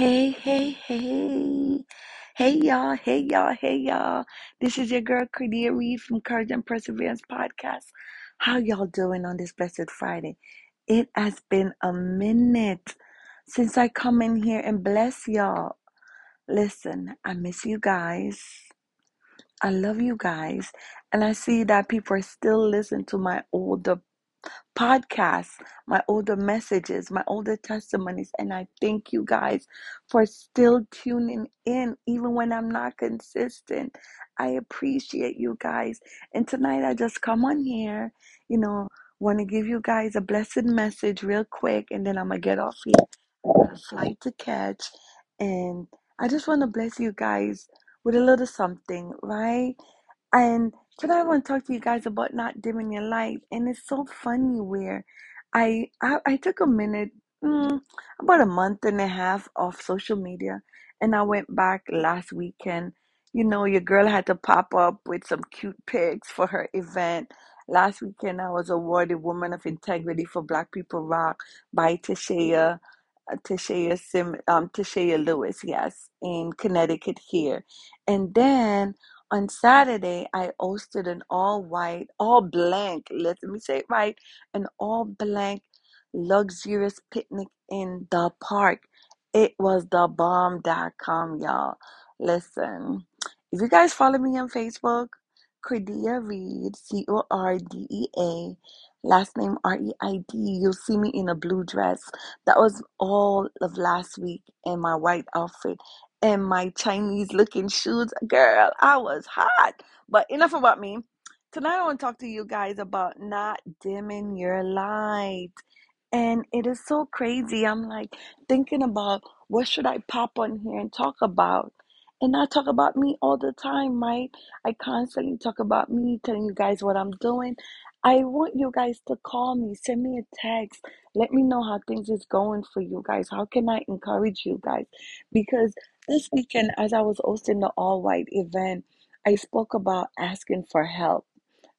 Hey, hey, hey. Hey, y'all. Hey, y'all. Hey, y'all. This is your girl, Cordea Reid from Courage and Perseverance Podcast. How y'all doing on this blessed Friday? It has been a minute since I come in here and bless y'all. Listen, I miss you guys. I love you guys. And I see that people are still listening to my older podcasts, my older messages, my older testimonies. And I thank you guys for still tuning in, even when I'm not consistent. I appreciate you guys. And tonight I just come on here, you know, want to give you guys a blessed message real quick, and then I'm going to get off here. I got a flight to catch. And I just want to bless you guys with a little something, right? And today I want to talk to you guys about not dimming your light. And it's so funny where I I, I took a minute, mm, about a month and a half off social media, and I went back last weekend. You know, your girl had to pop up with some cute pics for her event. Last weekend, I was awarded Woman of Integrity for Black People Rock by Tashaya, uh, Tashaya Sim, um, Lewis, yes, in Connecticut here. And then on Saturday, I hosted an all white, all blank, let me say it right, an all blank, luxurious picnic in the park. It was the bomb.com, y'all. Listen, if you guys follow me on Facebook, Cordea Reid, C O R D E A, last name R E I D, you'll see me in a blue dress. That was all of last week in my white outfit and my Chinese looking shoes. Girl, I was hot. But enough about me. Tonight I want to talk to you guys about not dimming your light. And it is so crazy. I'm like thinking about what should I pop on here and talk about. And I talk about me all the time, right? I constantly talk about me, telling you guys what I'm doing. I want you guys to call me, send me a text, let me know how things is going for you guys. How can I encourage you guys? Because this weekend, as I was hosting the all white event, I spoke about asking for help,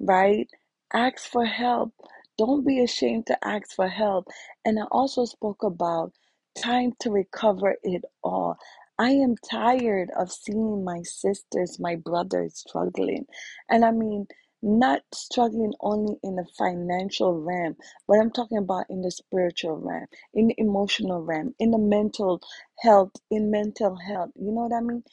right? Ask for help. Don't be ashamed to ask for help. And I also spoke about time to recover it all. I am tired of seeing my sisters, my brothers struggling. And I mean, not struggling only in the financial realm, but I'm talking about in the spiritual realm, in the emotional realm, in the mental health, in mental health. You know what I mean?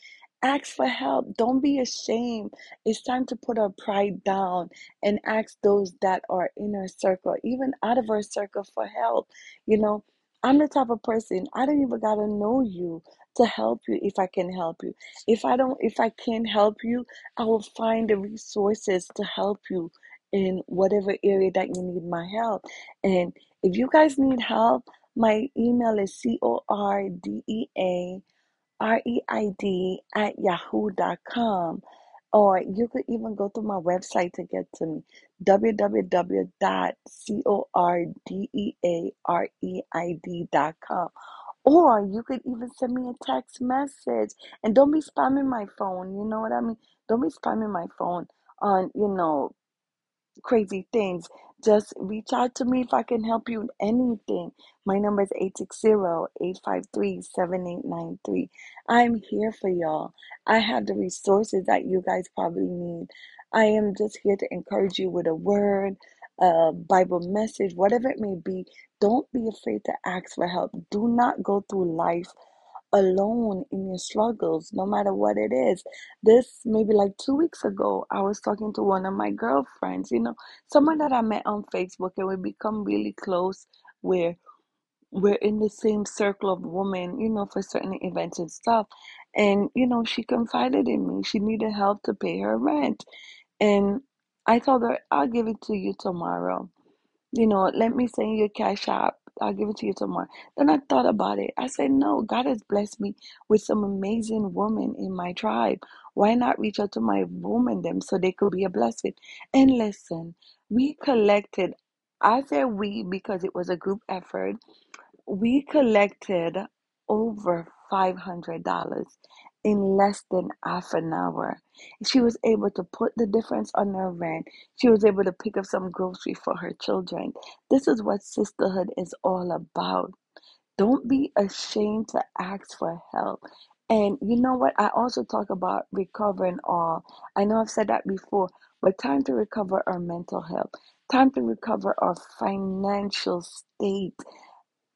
Ask for help. Don't be ashamed. It's time to put our pride down and ask those that are in our circle, even out of our circle, for help. You know, I'm the type of person, I don't even gotta know you to help you if I can help you. If I don't, if I can't help you, I will find the resources to help you in whatever area that you need my help. And if you guys need help, my email is C O R D E A R E I D at yahoo.com. Or you could even go to my website to get to me www.cordeareid.com. Or you could even send me a text message and don't be spamming my phone. You know what I mean? Don't be spamming my phone on, you know, crazy things. Just reach out to me if I can help you with anything. My number is 860-853-7893. I'm here for y'all. I have the resources that you guys probably need. I am just here to encourage you with a word, a Bible message, whatever it may be. Don't be afraid to ask for help. Do not go through life alone in your struggles, no matter what it is. This maybe like two weeks ago, I was talking to one of my girlfriends, you know, someone that I met on Facebook, and we become really close where we're in the same circle of women, you know, for certain events and stuff. And, you know, she confided in me. She needed help to pay her rent. And I told her, I'll give it to you tomorrow you know, let me send you a cash app. I'll give it to you tomorrow. Then I thought about it. I said, no, God has blessed me with some amazing women in my tribe. Why not reach out to my woman them so they could be a blessing? And listen, we collected, I said we because it was a group effort we collected over $500 in less than half an hour. She was able to put the difference on her rent. She was able to pick up some grocery for her children. This is what sisterhood is all about. Don't be ashamed to ask for help. And you know what? I also talk about recovering all. I know I've said that before, but time to recover our mental health, time to recover our financial state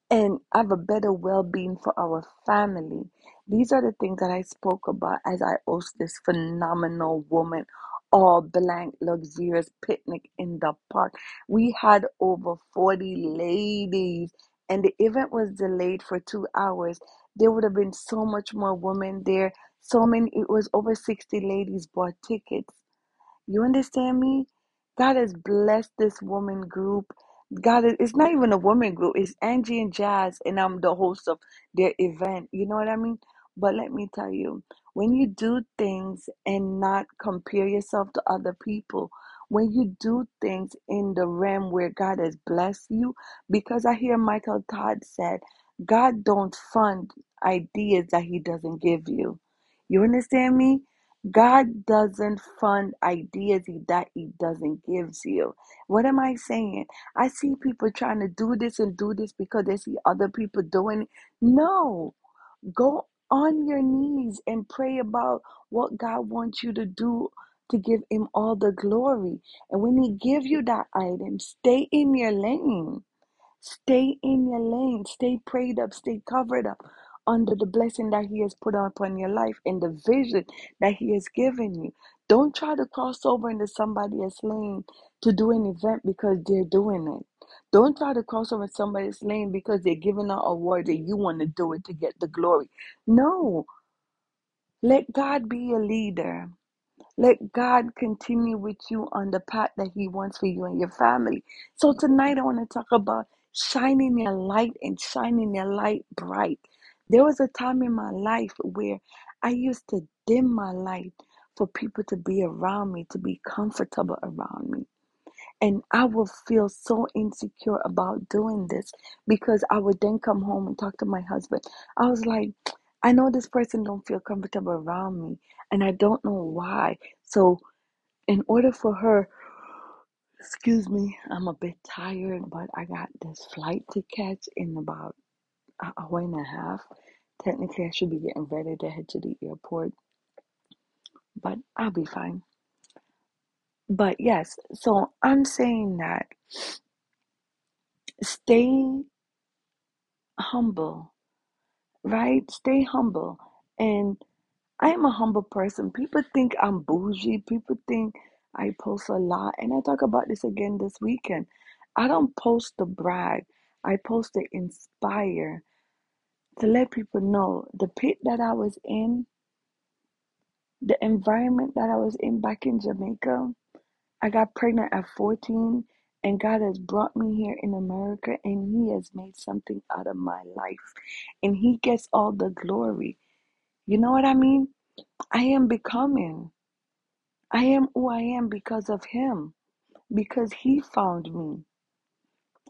and have a better well-being for our family. These are the things that I spoke about as I host this phenomenal woman all blank luxurious picnic in the park. We had over 40 ladies and the event was delayed for 2 hours. There would have been so much more women there. So many it was over 60 ladies bought tickets you understand me? God has blessed this woman group. God, it's not even a woman group. It's Angie and Jazz, and I'm the host of their event. You know what I mean? But let me tell you, when you do things and not compare yourself to other people, when you do things in the realm where God has blessed you, because I hear Michael Todd said, God don't fund ideas that He doesn't give you. You understand me? God doesn't fund ideas that He doesn't give you. What am I saying? I see people trying to do this and do this because they see other people doing it. No, go on your knees and pray about what God wants you to do to give Him all the glory. And when He give you that item, stay in your lane. Stay in your lane. Stay prayed up. Stay covered up under the blessing that He has put upon your life and the vision that He has given you. Don't try to cross over into somebody else's lane to do an event because they're doing it. Don't try to cross over somebody's lane because they're giving out awards and you want to do it to get the glory. No, let God be a leader. Let God continue with you on the path that He wants for you and your family. So tonight I want to talk about shining your light and shining your light bright. There was a time in my life where I used to dim my light for people to be around me, to be comfortable around me. And I would feel so insecure about doing this because I would then come home and talk to my husband. I was like, I know this person don't feel comfortable around me and I don't know why. So in order for her, excuse me, I'm a bit tired, but I got this flight to catch in about an hour and a half. Technically, I should be getting ready to head to the airport, but I'll be fine. But yes, so I'm saying that stay humble, right? Stay humble. And I am a humble person. People think I'm bougie. People think I post a lot. And I talk about this again this weekend. I don't post to brag. I post to inspire, to let people know the pit that I was in, the environment that I was in back in Jamaica. I got pregnant at 14, and God has brought me here in America, and He has made something out of my life. And He gets all the glory. You know what I mean? I am becoming. I am who I am because of Him, because He found me,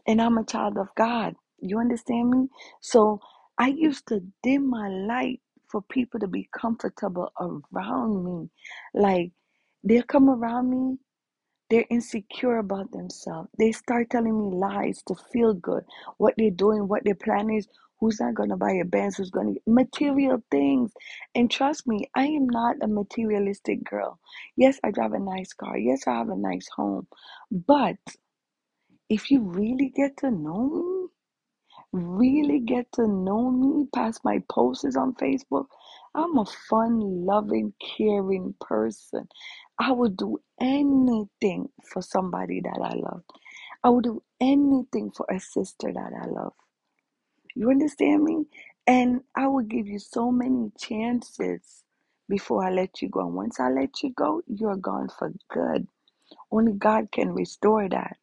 and I'm a child of God. You understand me? So I used to dim my light for people to be comfortable around me. Like they'll come around me they're insecure about themselves. They start telling me lies to feel good. What they're doing, what their plan is, who's not going to buy a Benz, who's going to material things. And trust me, I am not a materialistic girl. Yes, I drive a nice car. Yes, I have a nice home. But if you really get to know me, really get to know me past my posts on Facebook, I'm a fun, loving, caring person. I would do anything for somebody that I love. I would do anything for a sister that I love. You understand me? And I will give you so many chances before I let you go. And once I let you go, you're gone for good. Only God can restore that.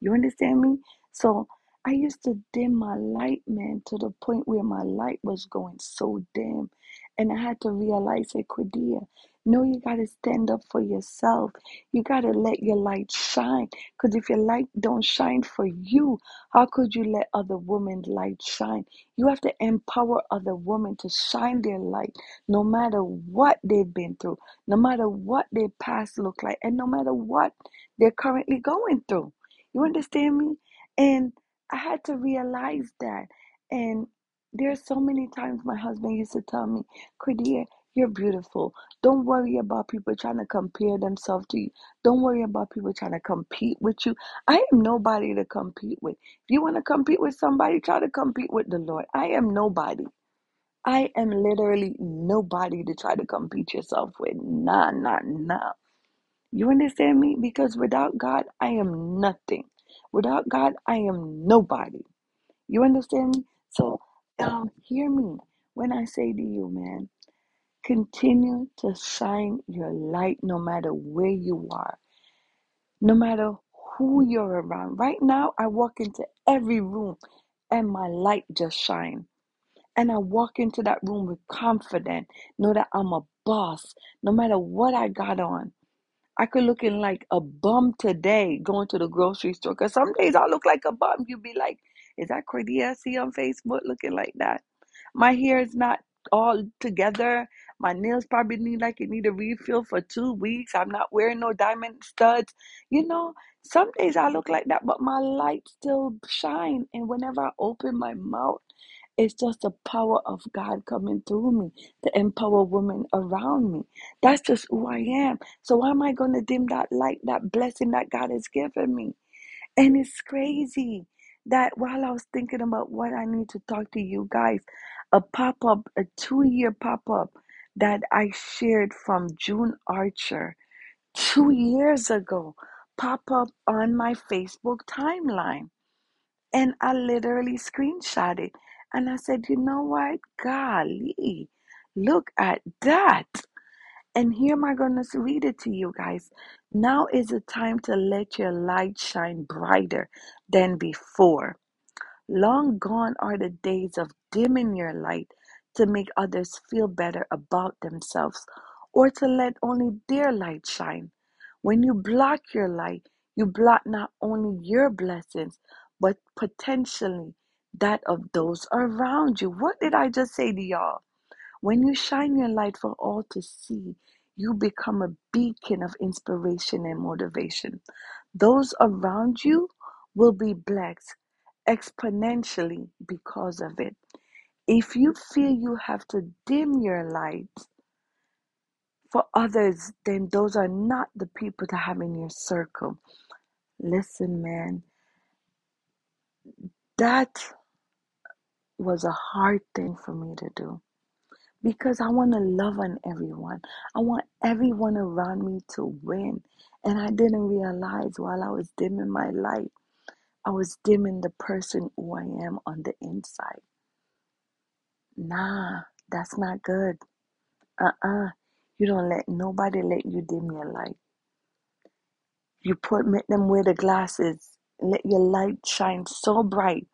You understand me? So I used to dim my light, man, to the point where my light was going so dim. And I had to realize, hey, Cordea, no, you got to stand up for yourself. You got to let your light shine. Because if your light don't shine for you, how could you let other women's light shine? You have to empower other women to shine their light no matter what they've been through, no matter what their past look like, and no matter what they're currently going through. You understand me? And I had to realize that. And There's so many times my husband used to tell me, Cordea, you're beautiful. Don't worry about people trying to compare themselves to you. Don't worry about people trying to compete with you. I am nobody to compete with. If you want to compete with somebody, try to compete with the Lord. I am nobody. I am literally nobody to try to compete yourself with. Nah, nah, nah. You understand me? Because without God, I am nothing. Without God, I am nobody. You understand me? So, um, hear me when I say to you, man, continue to shine your light no matter where you are, no matter who you're around. Right now, I walk into every room and my light just shines. And I walk into that room with confidence, know that I'm a boss, no matter what I got on. I could look in like a bum today going to the grocery store. Cause some days I look like a bum. You'd be like, is that Cordea I see on Facebook looking like that? My hair is not all together. My nails probably need like it need a refill for two weeks. I'm not wearing no diamond studs. You know, some days I look like that, but my light still shine. And whenever I open my mouth, it's just the power of God coming through me to empower women around me. That's just who I am. So why am I going to dim that light, that blessing that God has given me? And it's crazy that while I was thinking about what I need to talk to you guys, a pop up, a two year pop up that I shared from June Archer two years ago, pop up on my Facebook timeline. And I literally screenshot it. And I said, you know what? Golly, look at that. And here am I going to read it to you guys. Now is the time to let your light shine brighter than before. Long gone are the days of dimming your light to make others feel better about themselves or to let only their light shine. When you block your light, you block not only your blessings, but potentially that of those around you. What did I just say to y'all? When you shine your light for all to see, you become a beacon of inspiration and motivation. Those around you will be blessed exponentially because of it. If you feel you have to dim your light for others, then those are not the people to have in your circle. Listen, man, that was a hard thing for me to do because I want to love on everyone. I want everyone around me to win. And I didn't realize while I was dimming my light, I was dimming the person who I am on the inside. Nah, that's not good. Uh-uh. You don't let nobody let you dim your light. You put make them wear the glasses. Let your light shine so bright.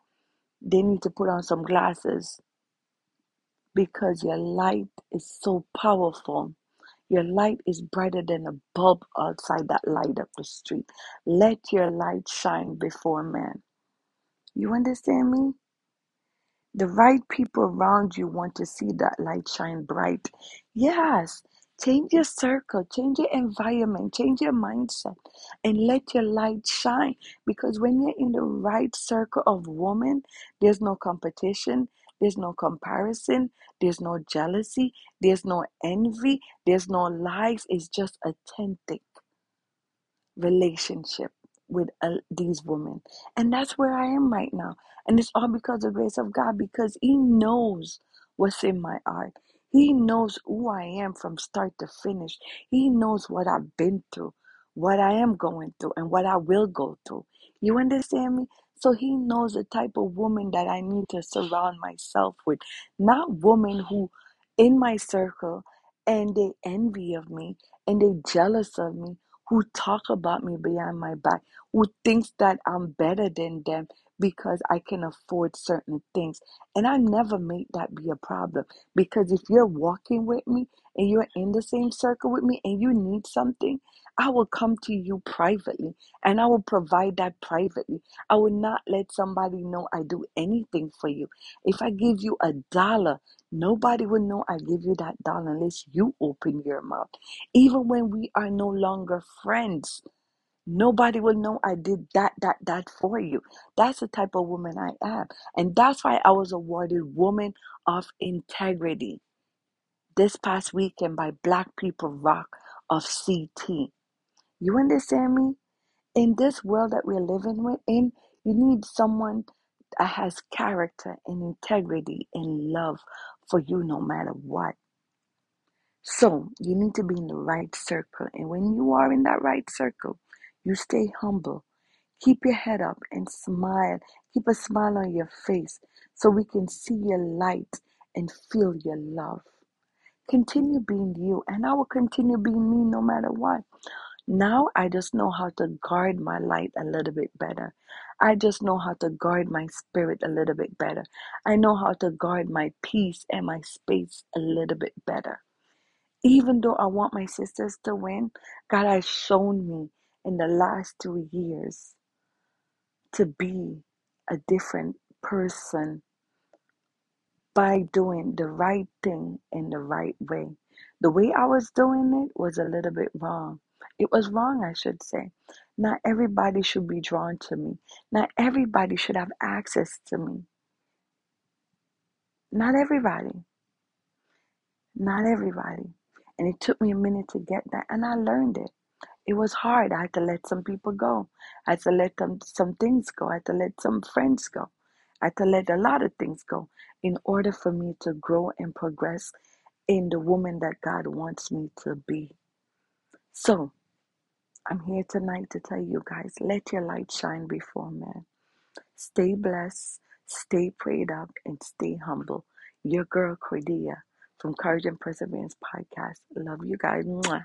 They need to put on some glasses because your light is so powerful. Your light is brighter than a bulb outside that light up the street. Let your light shine before men. You understand me? The right people around you want to see that light shine bright. Yes, change your circle, change your environment, change your mindset, and let your light shine. Because when you're in the right circle of women, there's no competition, there's no comparison, there's no jealousy, there's no envy, there's no lies. It's just authentic relationship with uh, these women. And that's where I am right now. And it's all because of the grace of God because He knows what's in my heart. He knows who I am from start to finish. He knows what I've been through, what I am going through, and what I will go through. You understand me? So he knows the type of woman that I need to surround myself with. Not women who in my circle and they envy of me and they jealous of me who talk about me behind my back, who thinks that I'm better than them because I can afford certain things. And I never made that be a problem because if you're walking with me and you're in the same circle with me and you need something, I will come to you privately and I will provide that privately. I will not let somebody know I do anything for you. If I give you a dollar, nobody will know I give you that dollar unless you open your mouth. Even when we are no longer friends, Nobody will know I did that, that, that for you. That's the type of woman I am. And that's why I was awarded Woman of Integrity this past weekend by Black People Rock of CT. You understand me? In this world that we're living in, you need someone that has character and integrity and love for you no matter what. So you need to be in the right circle. And when you are in that right circle, you stay humble. Keep your head up and smile. Keep a smile on your face so we can see your light and feel your love. Continue being you, and I will continue being me no matter what. Now I just know how to guard my light a little bit better. I just know how to guard my spirit a little bit better. I know how to guard my peace and my space a little bit better. Even though I want my sisters to win, God has shown me in the last two years to be a different person by doing the right thing in the right way. The way I was doing it was a little bit wrong. It was wrong, I should say. Not everybody should be drawn to me. Not everybody should have access to me. Not everybody. Not everybody. And it took me a minute to get that, and I learned it. It was hard. I had to let some people go. I had to let them, some things go. I had to let some friends go. I had to let a lot of things go in order for me to grow and progress in the woman that God wants me to be. So, I'm here tonight to tell you guys let your light shine before men. Stay blessed, stay prayed up, and stay humble. Your girl Cordea from Courage and Perseverance Podcast. Love you guys. Mwah.